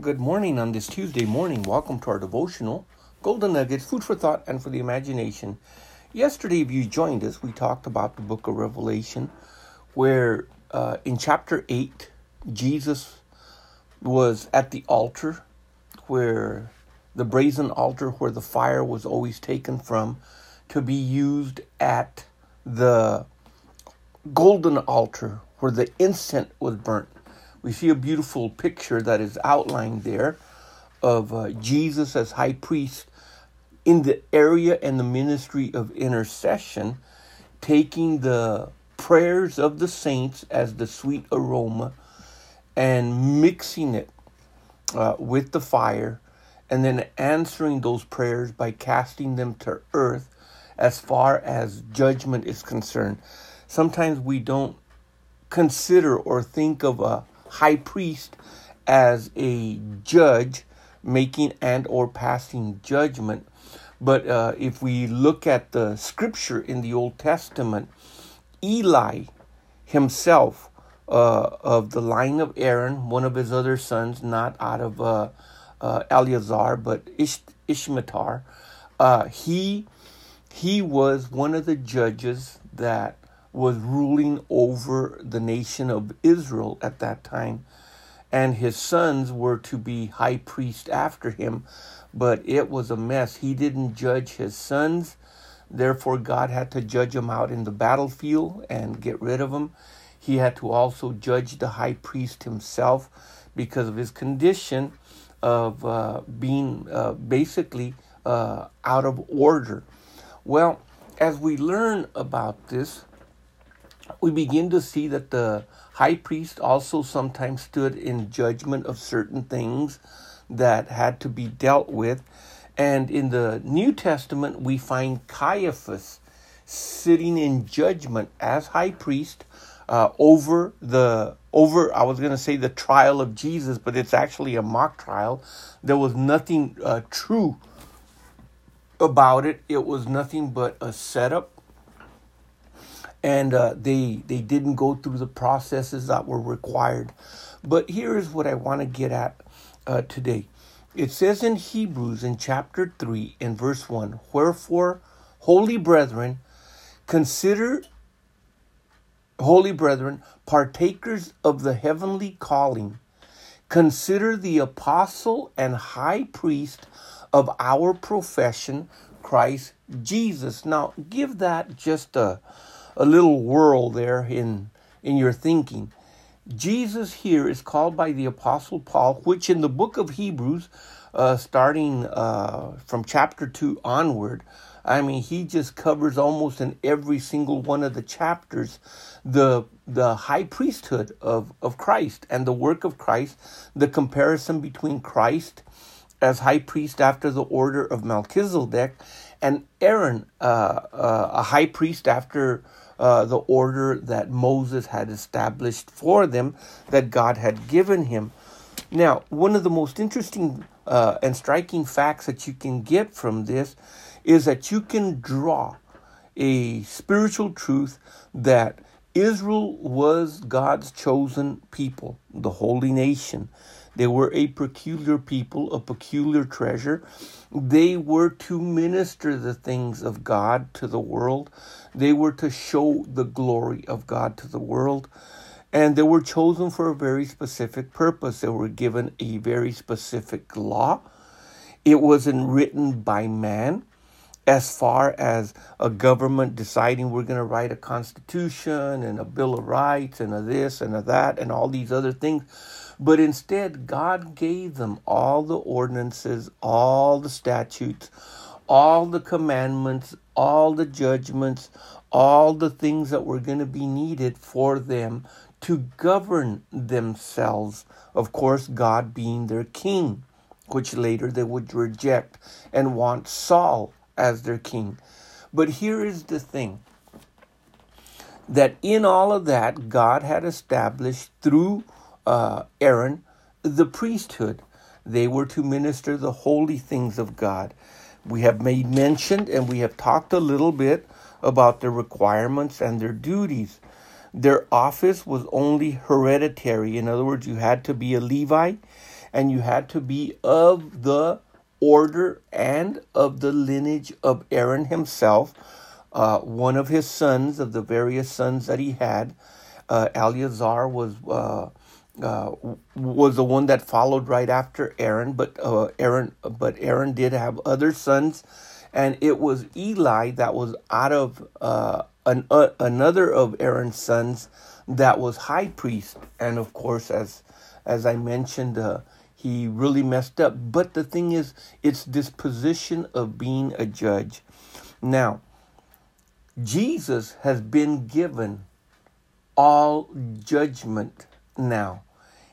Good morning on this Tuesday morning. Welcome to our devotional, Golden Nuggets, food for thought and for the imagination. Yesterday, if you joined us, we talked about the book of Revelation, where uh, in chapter 8, Jesus was at the altar, where the brazen altar where the fire was always taken from to be used at the golden altar where the incense was burnt we see a beautiful picture that is outlined there of uh, Jesus as high priest in the area and the ministry of intercession, taking the prayers of the saints as the sweet aroma and mixing it uh, with the fire, and then answering those prayers by casting them to earth as far as judgment is concerned. Sometimes we don't consider or think of a high priest as a judge making and or passing judgment. But uh, if we look at the scripture in the old testament eli himself uh, of the line of aaron one of his other sons not out of uh, uh eleazar but Ish- ishmatar uh, he he was one of the judges that was ruling over the nation of Israel at that time. And his sons were to be high priest after him, but it was a mess. He didn't judge his sons. Therefore, God had to judge him out in the battlefield and get rid of him. He had to also judge the high priest himself because of his condition of uh, being uh, basically uh, out of order. Well, as we learn about this, we begin to see that the high priest also sometimes stood in judgment of certain things that had to be dealt with. And in the New Testament, we find Caiaphas sitting in judgment as high priest uh, over the over I was going to say the trial of Jesus, but it's actually a mock trial. There was nothing uh, true about it. It was nothing but a setup and uh, they they didn't go through the processes that were required. But here is what I want to get at uh, today. It says in Hebrews in chapter 3 in verse 1 Wherefore, holy brethren, consider, holy brethren, partakers of the heavenly calling, consider the apostle and high priest of our profession, Christ Jesus. Now, give that just a a little whirl there in in your thinking. Jesus here is called by the Apostle Paul, which in the book of Hebrews, uh, starting uh, from chapter 2 onward, I mean, he just covers almost in every single one of the chapters the, the high priesthood of, of Christ and the work of Christ, the comparison between Christ as high priest after the order of Melchizedek and Aaron, uh, uh a high priest after uh, the order that Moses had established for them, that God had given him. Now, one of the most interesting uh, and striking facts that you can get from this is that you can draw a spiritual truth that Israel was God's chosen people, the holy nation. They were a peculiar people, a peculiar treasure. They were to minister the things of God to the world. They were to show the glory of God to the world. And they were chosen for a very specific purpose. They were given a very specific law. It wasn't written by man as far as a government deciding we're going to write a constitution and a bill of rights and a this and a that and all these other things but instead god gave them all the ordinances all the statutes all the commandments all the judgments all the things that were going to be needed for them to govern themselves of course god being their king which later they would reject and want Saul as their king. But here is the thing that in all of that, God had established through uh, Aaron the priesthood. They were to minister the holy things of God. We have made mention and we have talked a little bit about their requirements and their duties. Their office was only hereditary. In other words, you had to be a Levite and you had to be of the order and of the lineage of Aaron himself, uh, one of his sons, of the various sons that he had. Uh, Eleazar was uh, uh, was the one that followed right after Aaron, but uh, Aaron but Aaron did have other sons, and it was Eli that was out of uh, an, uh, another of Aaron's sons that was high priest, and of course, as as I mentioned, uh, he really messed up. But the thing is, it's this position of being a judge. Now, Jesus has been given all judgment now.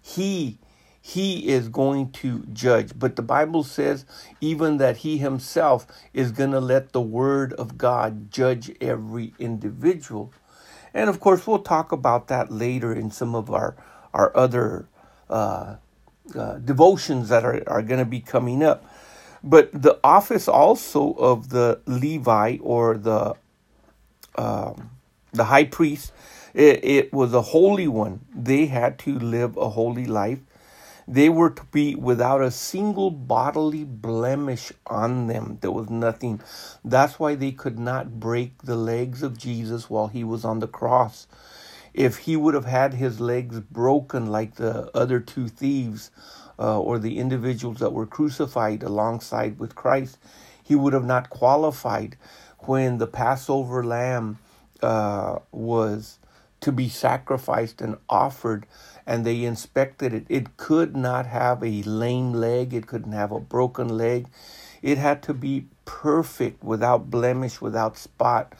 He he is going to judge. But the Bible says even that he himself is going to let the word of God judge every individual. And of course, we'll talk about that later in some of our, our other uh, uh, devotions that are, are going to be coming up. But the office also of the Levi or the um, the high priest, it, it was a holy one. They had to live a holy life. They were to be without a single bodily blemish on them. There was nothing. That's why they could not break the legs of Jesus while he was on the cross. If he would have had his legs broken like the other two thieves uh, or the individuals that were crucified alongside with Christ, he would have not qualified when the Passover lamb uh, was to be sacrificed and offered and they inspected it. It could not have a lame leg, it couldn't have a broken leg. It had to be perfect, without blemish, without spot,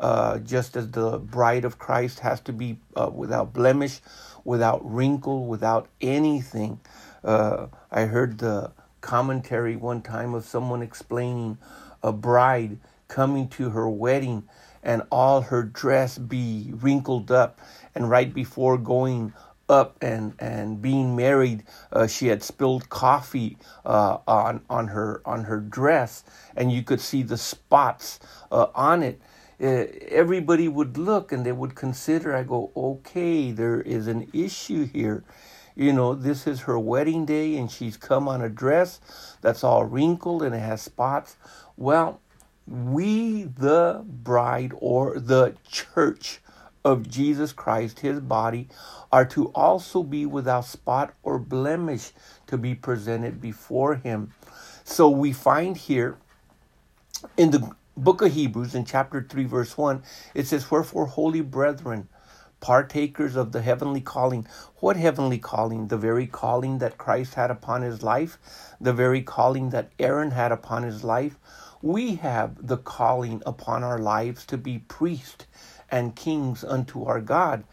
uh, just as the bride of Christ has to be uh, without blemish, without wrinkle, without anything. Uh, I heard the commentary one time of someone explaining a bride coming to her wedding and all her dress be wrinkled up and right before going up and and being married, uh, she had spilled coffee uh, on on her on her dress, and you could see the spots uh, on it. Uh, everybody would look and they would consider. I go, okay, there is an issue here. You know, this is her wedding day, and she's come on a dress that's all wrinkled and it has spots. Well, we, the bride or the church, of Jesus Christ, his body, are to also be without spot or blemish to be presented before him. So we find here in the book of Hebrews, in chapter 3, verse 1, it says, Wherefore, holy brethren, partakers of the heavenly calling. What heavenly calling? The very calling that Christ had upon his life, the very calling that Aaron had upon his life. We have the calling upon our lives to be priests and kings unto our God.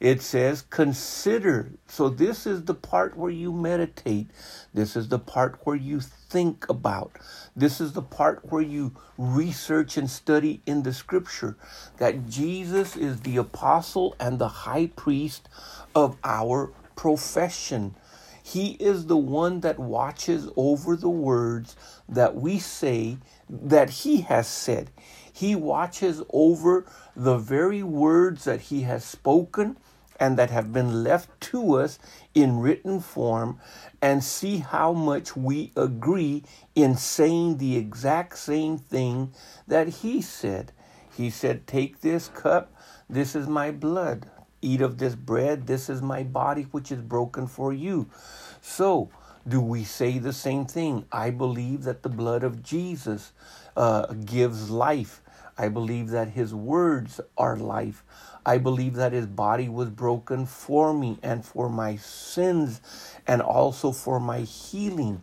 It says, consider. So, this is the part where you meditate. This is the part where you think about. This is the part where you research and study in the scripture that Jesus is the apostle and the high priest of our profession. He is the one that watches over the words that we say that He has said. He watches over the very words that He has spoken and that have been left to us in written form and see how much we agree in saying the exact same thing that He said. He said, Take this cup, this is my blood. Eat of this bread, this is my body which is broken for you. So, do we say the same thing? I believe that the blood of Jesus uh, gives life. I believe that his words are life. I believe that his body was broken for me and for my sins and also for my healing.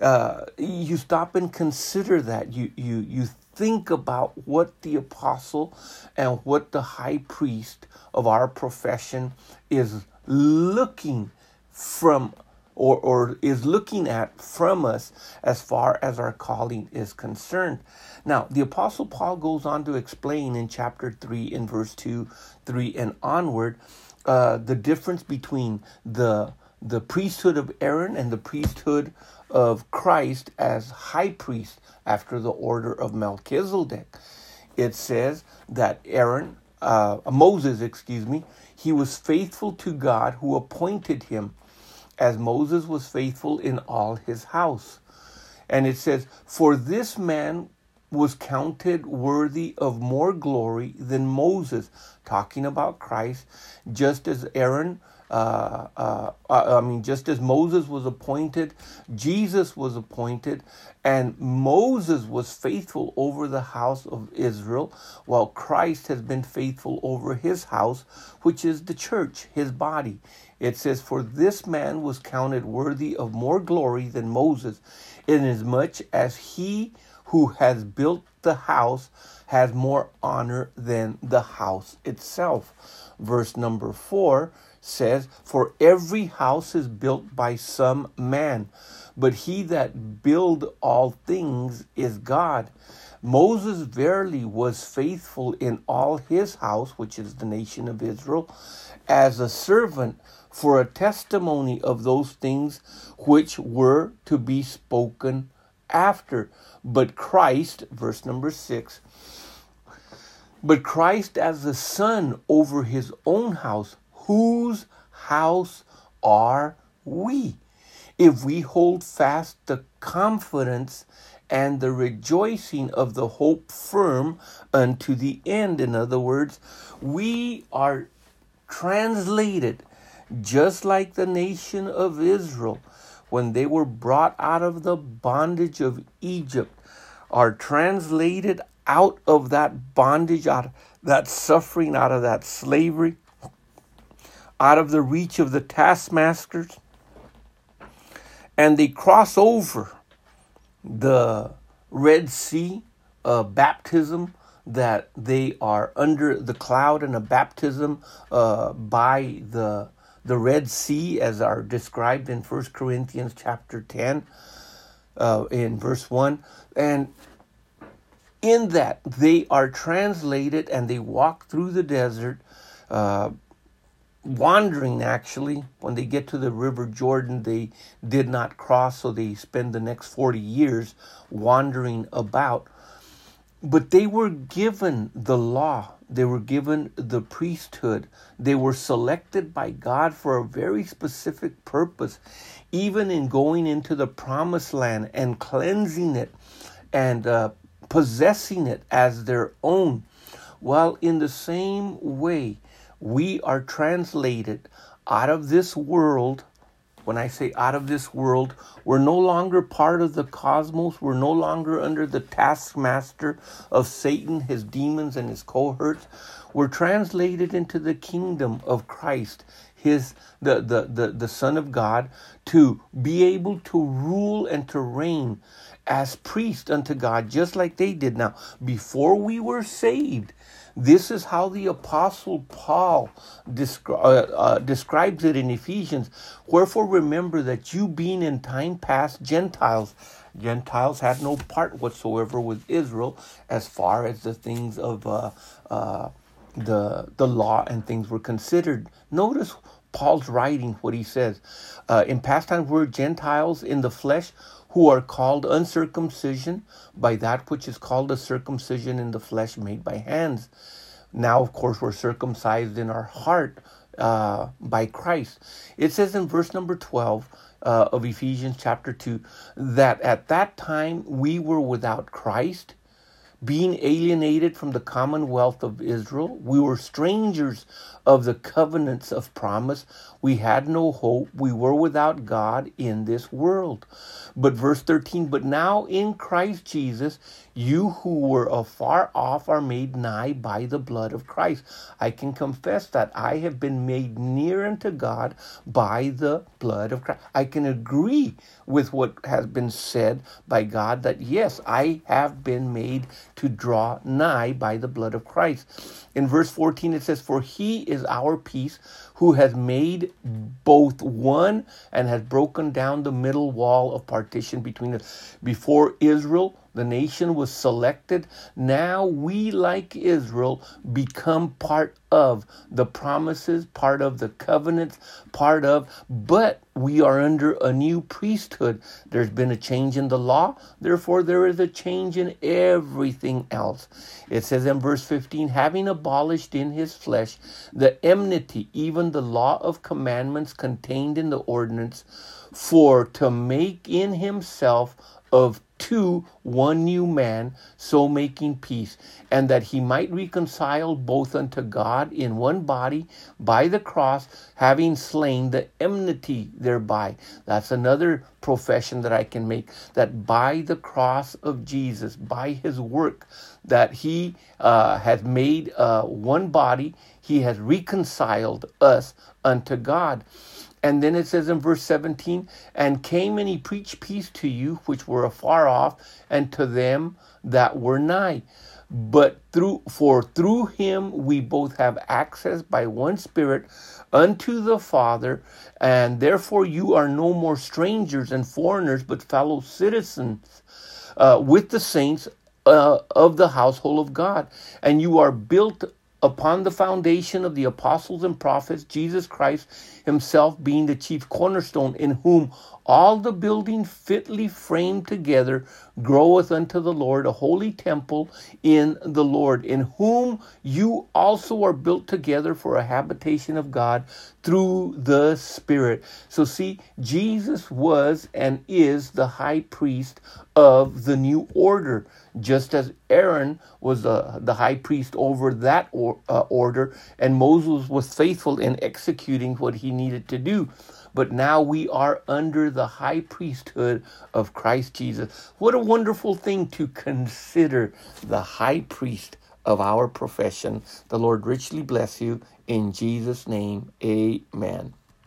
Uh, you stop and consider that. You, you, you think about what the apostle and what the high priest of our profession is looking from or, or is looking at from us as far as our calling is concerned. Now, the Apostle Paul goes on to explain in chapter 3, in verse 2, 3, and onward, uh, the difference between the, the priesthood of Aaron and the priesthood of Christ as high priest after the order of Melchizedek. It says that Aaron, uh, Moses, excuse me, he was faithful to God who appointed him as Moses was faithful in all his house. And it says, For this man was counted worthy of more glory than Moses, talking about Christ, just as Aaron uh, uh, uh, I mean, just as Moses was appointed, Jesus was appointed, and Moses was faithful over the house of Israel, while Christ has been faithful over his house, which is the church, his body. It says, For this man was counted worthy of more glory than Moses, inasmuch as he who has built the house has more honor than the house itself. Verse number four says, For every house is built by some man, but he that build all things is God. Moses verily was faithful in all his house, which is the nation of Israel, as a servant for a testimony of those things which were to be spoken after. But Christ, verse number six, but Christ as the son over his own house, whose house are we? If we hold fast the confidence and the rejoicing of the hope firm unto the end. In other words, we are translated just like the nation of Israel when they were brought out of the bondage of Egypt, are translated out of that bondage, out of that suffering, out of that slavery out of the reach of the taskmasters, and they cross over the Red Sea uh, baptism that they are under the cloud and a baptism uh, by the the Red Sea as are described in 1 Corinthians chapter 10 uh, in verse 1 and in that they are translated and they walk through the desert uh, wandering actually. When they get to the river jordan they did not cross so they spend the next 40 years wandering about. But they were given the law. They were given the priesthood. They were selected by god for a very specific purpose even in going into the promised land and cleansing it and uh, possessing it as their own. Well in the same way we are translated out of this world. When I say out of this world, we're no longer part of the cosmos. We're no longer under the taskmaster of Satan, his demons, and his cohorts. We're translated into the kingdom of Christ, his the, the, the, the Son of God, to be able to rule and to reign as priest unto God, just like they did. Now, before we were saved, this is how the Apostle Paul descri- uh, uh, describes it in Ephesians. Wherefore, remember that you, being in time past Gentiles, Gentiles had no part whatsoever with Israel as far as the things of uh, uh the the law and things were considered. Notice Paul's writing what he says. Uh, in past times, we're Gentiles in the flesh who are called uncircumcision by that which is called a circumcision in the flesh made by hands. Now, of course, we're circumcised in our heart uh, by Christ. It says in verse number 12 uh, of Ephesians chapter 2 that at that time we were without Christ being alienated from the commonwealth of Israel. We were strangers of the covenants of promise. We had no hope. We were without God in this world. But verse 13, but now in Christ Jesus, you who were afar off are made nigh by the blood of Christ. I can confess that I have been made near unto God by the blood of Christ. I can agree with what has been said by God that yes, I have been made to draw nigh by the blood of Christ. In verse 14, it says, For he is our peace who has made both one and has broken down the middle wall of partition between us. Before Israel, the nation was selected. Now we, like Israel, become part of the promises, part of the covenants, part of, but we are under a new priesthood. There's been a change in the law, therefore, there is a change in everything else. It says in verse 15, having abolished in his flesh the enmity, even the law of commandments contained in the ordinance, for to make in himself of two one new man, so making peace, and that he might reconcile both unto God in one body by the cross, having slain the enmity thereby. That's another profession that I can make that by the cross of Jesus, by his work, that he uh, has made uh, one body, he has reconciled us unto God. And then it says in verse 17, and came and he preached peace to you which were afar off, and to them that were nigh. But through for through him we both have access by one spirit unto the Father, and therefore you are no more strangers and foreigners, but fellow citizens uh, with the saints uh, of the household of God, and you are built upon the foundation of the apostles and prophets, Jesus Christ himself being the chief cornerstone, in whom all the building fitly framed together groweth unto the Lord a holy temple in the Lord, in whom you also are built together for a habitation of God through the Spirit. So, see, Jesus was and is the high priest of the new order, just as Aaron was uh, the high priest over that or, uh, order, and Moses was faithful in executing what he needed to do but now we are under the high priesthood of Christ Jesus. What a wonderful thing to consider the high priest of our profession. The Lord richly bless you. In Jesus' name, amen.